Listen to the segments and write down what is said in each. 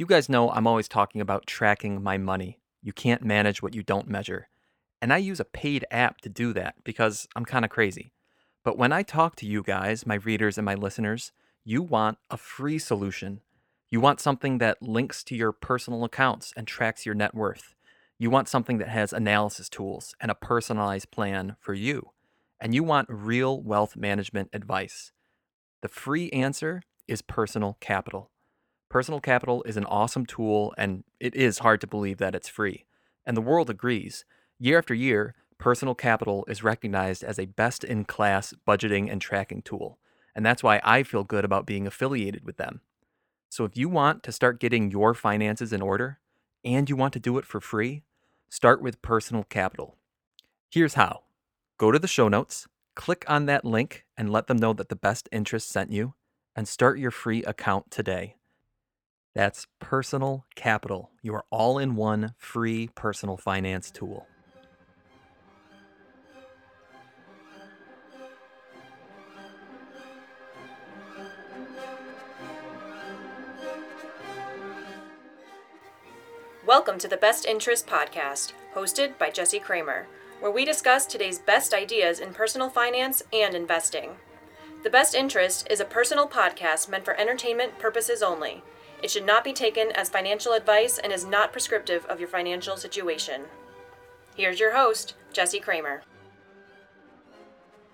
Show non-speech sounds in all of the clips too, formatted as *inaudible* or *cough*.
You guys know I'm always talking about tracking my money. You can't manage what you don't measure. And I use a paid app to do that because I'm kind of crazy. But when I talk to you guys, my readers and my listeners, you want a free solution. You want something that links to your personal accounts and tracks your net worth. You want something that has analysis tools and a personalized plan for you. And you want real wealth management advice. The free answer is personal capital. Personal capital is an awesome tool, and it is hard to believe that it's free. And the world agrees. Year after year, Personal Capital is recognized as a best in class budgeting and tracking tool. And that's why I feel good about being affiliated with them. So if you want to start getting your finances in order and you want to do it for free, start with Personal Capital. Here's how go to the show notes, click on that link, and let them know that the best interest sent you, and start your free account today. That's Personal Capital, your all in one free personal finance tool. Welcome to the Best Interest Podcast, hosted by Jesse Cramer, where we discuss today's best ideas in personal finance and investing. The Best Interest is a personal podcast meant for entertainment purposes only. It should not be taken as financial advice and is not prescriptive of your financial situation. Here's your host, Jesse Cramer.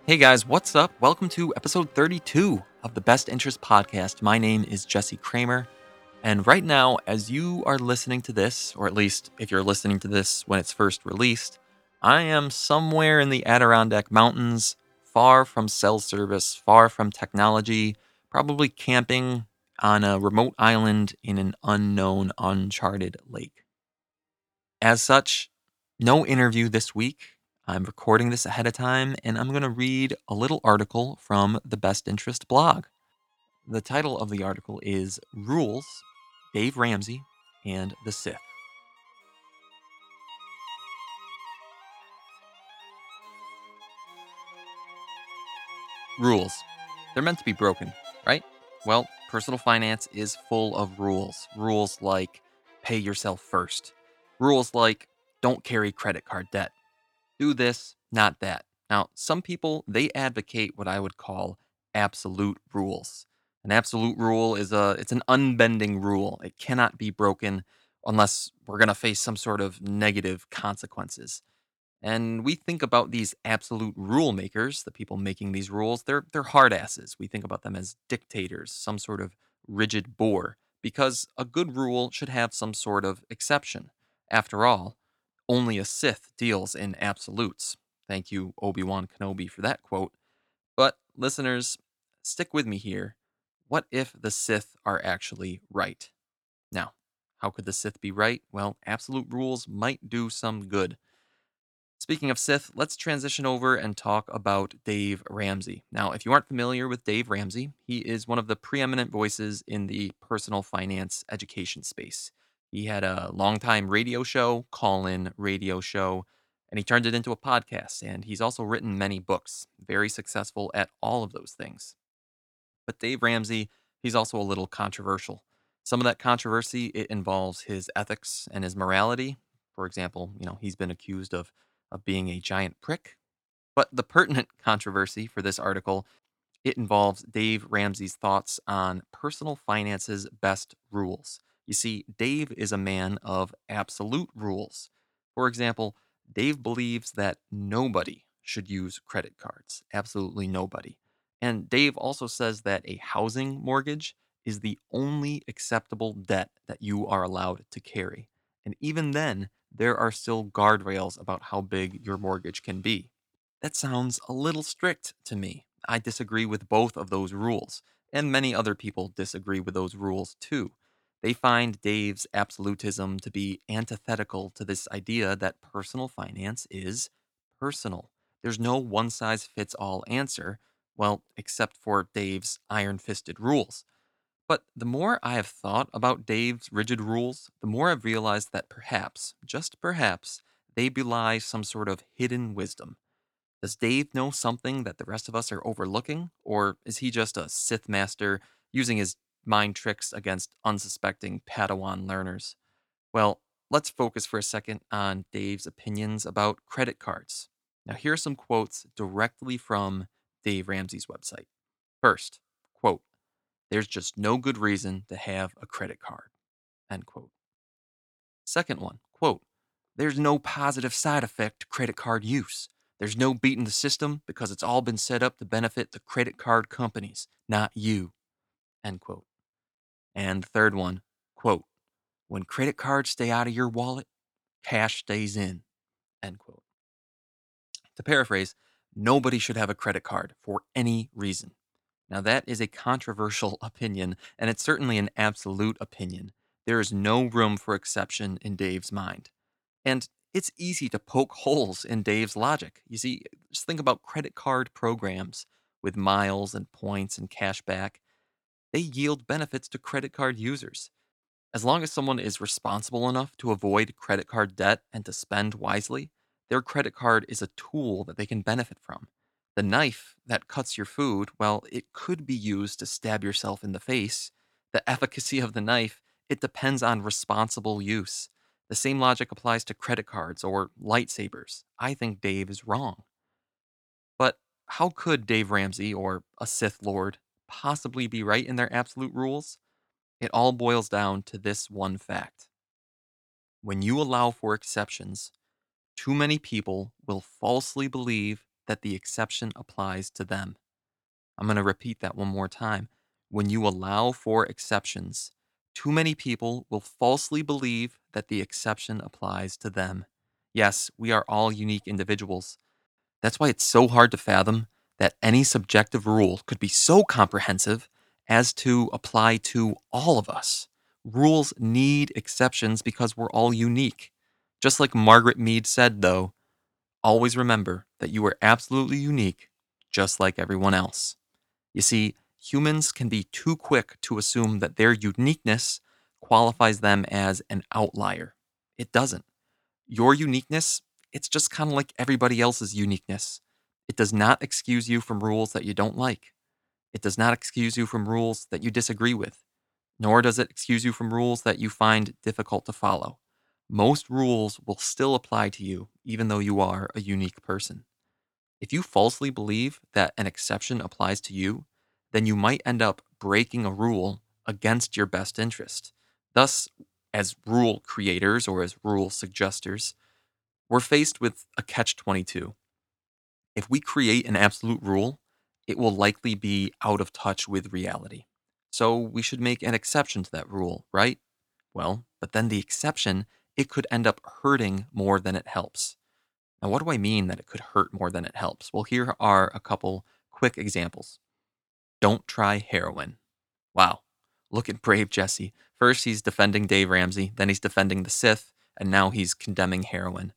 Hey guys, what's up? Welcome to episode 32 of the Best Interest Podcast. My name is Jesse Cramer. And right now, as you are listening to this, or at least if you're listening to this when it's first released, I am somewhere in the Adirondack Mountains, far from cell service, far from technology, probably camping on a remote island in an unknown, uncharted lake. As such, no interview this week. I'm recording this ahead of time, and I'm going to read a little article from the Best Interest blog. The title of the article is Rules Dave Ramsey, and the Sith. Rules. They're meant to be broken, right? Well, personal finance is full of rules. Rules like pay yourself first. Rules like don't carry credit card debt. Do this, not that. Now, some people they advocate what I would call absolute rules. An absolute rule is a it's an unbending rule. It cannot be broken unless we're going to face some sort of negative consequences. And we think about these absolute rule makers, the people making these rules, they're they're hard asses. We think about them as dictators, some sort of rigid bore, because a good rule should have some sort of exception. After all, only a Sith deals in absolutes. Thank you, Obi-Wan Kenobi, for that quote. But listeners, stick with me here what if the Sith are actually right? Now, how could the Sith be right? Well, absolute rules might do some good. Speaking of Sith, let's transition over and talk about Dave Ramsey. Now, if you aren't familiar with Dave Ramsey, he is one of the preeminent voices in the personal finance education space. He had a long-time radio show, call in radio show, and he turned it into a podcast. And he's also written many books, very successful at all of those things. But Dave Ramsey, he's also a little controversial. Some of that controversy it involves his ethics and his morality. For example, you know, he's been accused of of being a giant prick. But the pertinent *laughs* controversy for this article, it involves Dave Ramsey's thoughts on personal finance's best rules. You see, Dave is a man of absolute rules. For example, Dave believes that nobody should use credit cards. Absolutely nobody. And Dave also says that a housing mortgage is the only acceptable debt that you are allowed to carry. And even then, there are still guardrails about how big your mortgage can be. That sounds a little strict to me. I disagree with both of those rules, and many other people disagree with those rules too. They find Dave's absolutism to be antithetical to this idea that personal finance is personal. There's no one size fits all answer, well, except for Dave's iron fisted rules. But the more I have thought about Dave's rigid rules, the more I've realized that perhaps, just perhaps, they belie some sort of hidden wisdom. Does Dave know something that the rest of us are overlooking? Or is he just a Sith master using his mind tricks against unsuspecting Padawan learners. Well, let's focus for a second on Dave's opinions about credit cards. Now, here are some quotes directly from Dave Ramsey's website. First, quote, there's just no good reason to have a credit card, end quote. Second one, quote, there's no positive side effect to credit card use. There's no beating the system because it's all been set up to benefit the credit card companies, not you. End quote. And the third one, quote, when credit cards stay out of your wallet, cash stays in. End quote. To paraphrase, nobody should have a credit card for any reason. Now, that is a controversial *laughs* opinion, and it's certainly an absolute opinion. There is no room for exception in Dave's mind. And it's easy to poke *laughs* holes in Dave's logic. You see, just think about credit card programs with miles and points and cash back. They yield benefits to credit card users. As long as someone is responsible enough to avoid credit card debt and to spend wisely, their credit card is a tool that they can benefit from. The knife that cuts your food, well, it could be used to stab yourself in the face. The *laughs* efficacy of the knife, it depends on responsible use. The same logic applies to credit cards or lightsabers. I think Dave is wrong. But how could Dave Ramsey or a Sith Lord possibly be right in their absolute rules? It all boils down to this one fact. When you allow for exceptions, too many people will falsely believe that the exception applies to them. I'm going to repeat that one more time. When you allow for exceptions, too many people will falsely believe that the exception applies to them. Yes, we are all unique individuals. That's why it's so hard to fathom that any subjective rule could be so comprehensive as to apply to all of us. Rules need exceptions because we're all unique. Just like Margaret Mead said, though, always remember that you are absolutely unique, just like everyone else. You see, humans can be too quick to assume that their uniqueness qualifies them as an outlier. It doesn't. Your uniqueness, it's just kind of like everybody else's uniqueness. It does not excuse you from rules that you don't like. It does not excuse you from rules that you disagree with, nor does it excuse you from rules that you find difficult to follow. Most rules will still apply to you, even though you are a unique person. If you falsely believe that an exception applies to you, then you might end up breaking a rule against your best interest. Thus, as rule creators or as rule suggesters, we're faced with a catch 22. If we create an absolute rule, it will likely be out of touch with reality. So we should make an exception to that rule, right? Well, but then the exception, it could end up hurting more than it helps. Now, what do I mean that it could hurt more than it helps? Well, here are a couple quick examples. Don't try heroin. Wow, look at brave Jesse. First, he's defending Dave Ramsey, then he's defending the Sith, and now he's condemning heroin.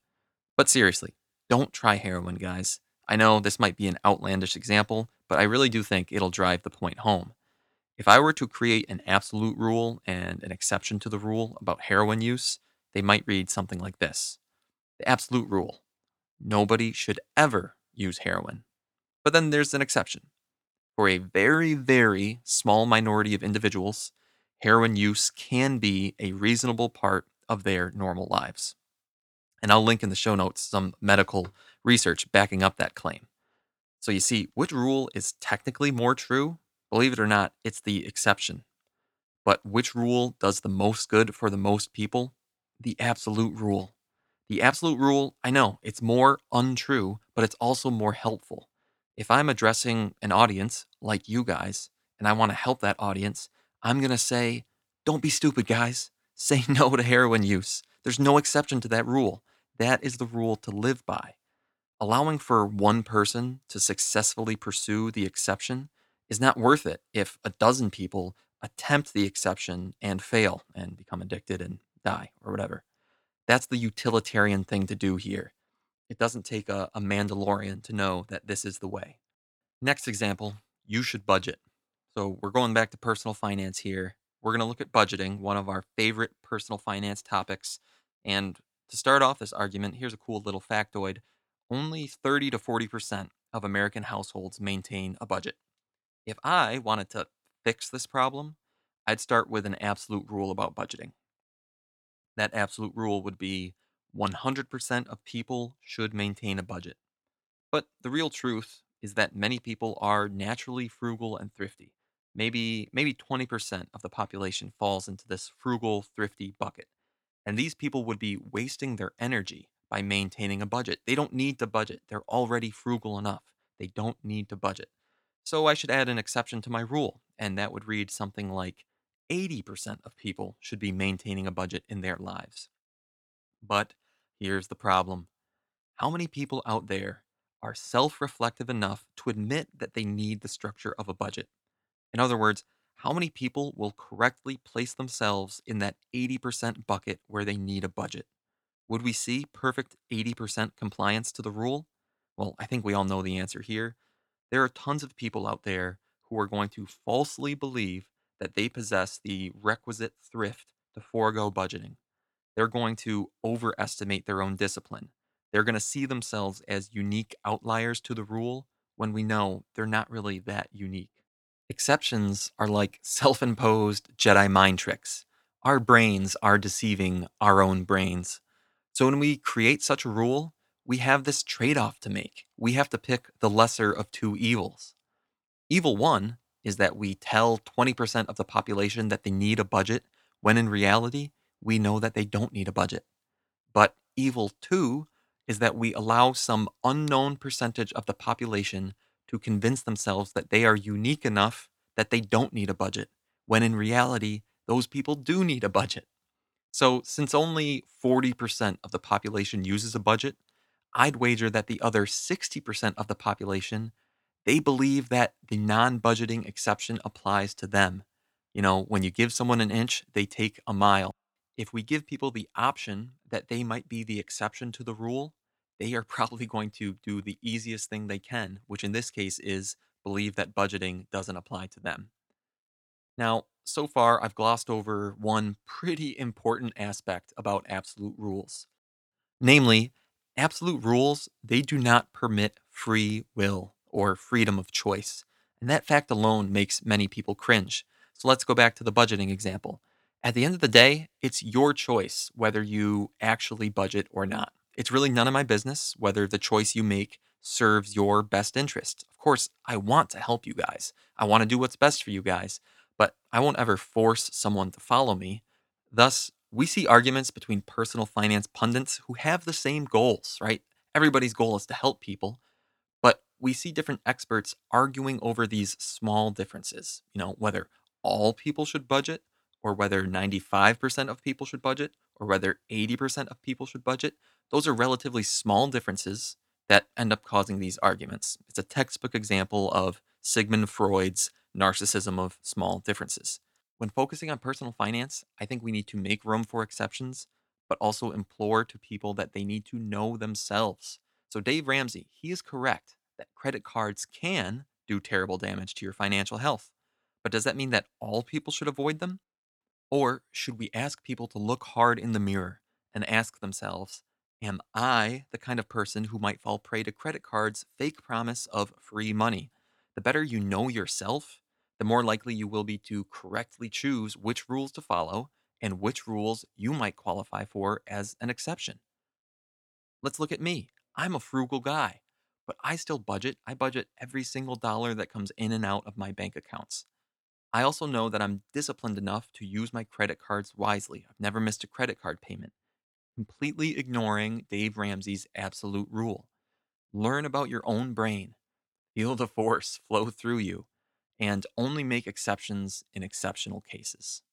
But seriously, don't try heroin, guys. I know this might be an outlandish example, but I really do think it'll drive the point home. If I were to create an absolute rule and an exception to the rule about heroin use, they might read something like this The absolute rule nobody should ever use heroin. But then there's an exception. For a very, very small minority of individuals, heroin use can be a reasonable part of their normal lives. And I'll link in the show notes some medical research backing up that claim. So you see, which rule is technically more true? Believe it or not, it's the exception. But which rule does the most good for the most people? The absolute rule. The absolute rule, I know, it's more untrue, but it's also more helpful. If I'm addressing an audience like you guys, and I want to help that audience, I'm going to say, don't be stupid, guys. *laughs* Say no to heroin use. There's no exception to that rule. That is the rule to live by. Allowing for one person to successfully pursue the exception is not worth it if a dozen people attempt the exception and fail and become addicted and die or whatever. That's the utilitarian thing to do here. It doesn't take a, a Mandalorian to know that this is the way. Next example you should budget. So we're going back to personal finance here. We're going to look at budgeting, one of our favorite personal finance topics. And to start off this argument, here's a cool little factoid only 30 to 40% of American households maintain a budget. If I wanted to fix this problem, I'd start with an absolute rule about budgeting. That absolute rule would be 100% of people should maintain a budget. But the real truth is that many people are naturally frugal and thrifty. Maybe maybe 20% of the population falls into this frugal thrifty bucket. And these people would be wasting their energy by maintaining a budget. They don't need to budget. They're already frugal enough. They don't need to budget. So I should add an exception to my rule, and that would read something like 80% of people should be maintaining a budget in their lives. But here's the problem how many people out there are self reflective enough to admit that they need the structure of a budget? In other words, how many people will correctly place themselves in that 80% bucket where they need a budget? Would we see perfect 80% compliance to the rule? Well, I think we all know the answer here. There are tons of people out there who are going to falsely believe that they possess the requisite thrift to forego budgeting. They're going to overestimate their own discipline. They're going to see themselves as unique outliers to the rule when we know they're not really that unique. Exceptions are like *laughs* self imposed Jedi mind tricks. Our brains are deceiving our own brains. So when we create such a rule, we have this trade off to make. We have to pick the lesser of two evils. Evil one is that we tell 20% of the population that they need a budget when in reality, we know that they don't need a budget. But evil two is that we allow some unknown percentage of the population to convince themselves that they are unique enough that they don't need a budget, when in reality, those people do need a budget. So, since only 40% of the population uses a budget, I'd wager that the other 60% of the population they believe that the non-budgeting exception applies to them. You know, when you give someone an inch, they take a mile. If we give people the option that they might be the exception to the rule, they are *laughs* probably going to do the easiest thing they can, which in this case is believe that budgeting doesn't apply to them. Now, so far, I've glossed over one pretty important aspect about absolute rules. Namely, absolute rules, they do not permit free will or freedom of choice. And that fact alone makes many people cringe. So let's go back to the budgeting example. At the end of the day, it's your choice whether you actually budget or not. It's really none of my business whether the choice you make serves your best interest. Of course, I want to help you guys. I want to do what's best for you guys, but I won't ever force someone to follow me. Thus, we see arguments between personal finance pundits who have the same goals, right? Everybody's goal is to help people, we see different experts arguing over these small differences, you know, whether all people should budget or whether 95% of people should budget or whether 80% of people should budget. Those are relatively small differences that end up causing these arguments. It's a textbook example of Sigmund Freud's narcissism of small differences. When focusing on personal finance, I think we need to make room for exceptions, but also implore to people that they need to know themselves. So, Dave Ramsey, he is correct that credit cards can do terrible damage to your financial health. But does that mean that all people should avoid them? Or should we ask people to look hard in the mirror and ask themselves, Am I the kind of person who might fall prey to credit cards' fake promise of free money? The better you know yourself, the more likely you will be to correctly choose which rules to follow and which rules you might qualify for as an exception. Let's look at me. I'm a frugal guy but I still budget. I budget every single dollar that comes in and out of my bank accounts. I also know that I'm disciplined enough to use my credit cards wisely. I've never missed a credit card payment, completely ignoring Dave Ramsey's absolute rule. Learn about your own brain, feel the force *laughs* flow through you, and only make exceptions in exceptional cases.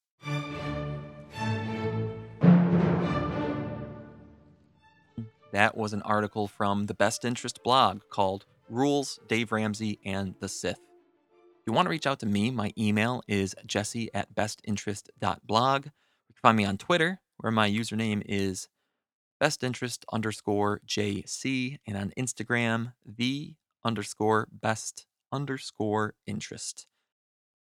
That was an article from the Best Interest blog called Rules, Dave Ramsey, and the Sith. If you want to reach out to me, my email is jesse at bestinterest.blog. You can find me on Twitter, where my username is bestinterest underscore JC, and on Instagram, the underscore best underscore interest.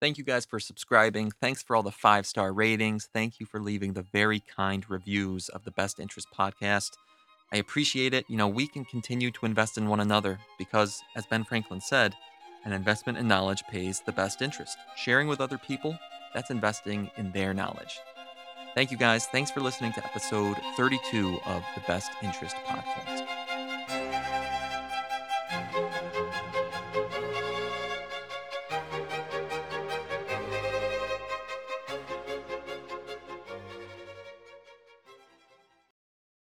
Thank you guys for subscribing. Thanks for all the five star ratings. Thank you for leaving the very kind reviews of the Best Interest podcast. I appreciate it. You know, we can continue to invest in one another because, as Ben Franklin said, an investment in knowledge pays the best interest. Sharing with other people, That's investing in their knowledge. Thank you guys. Thanks for listening to episode 32 of the Best Interest Podcast.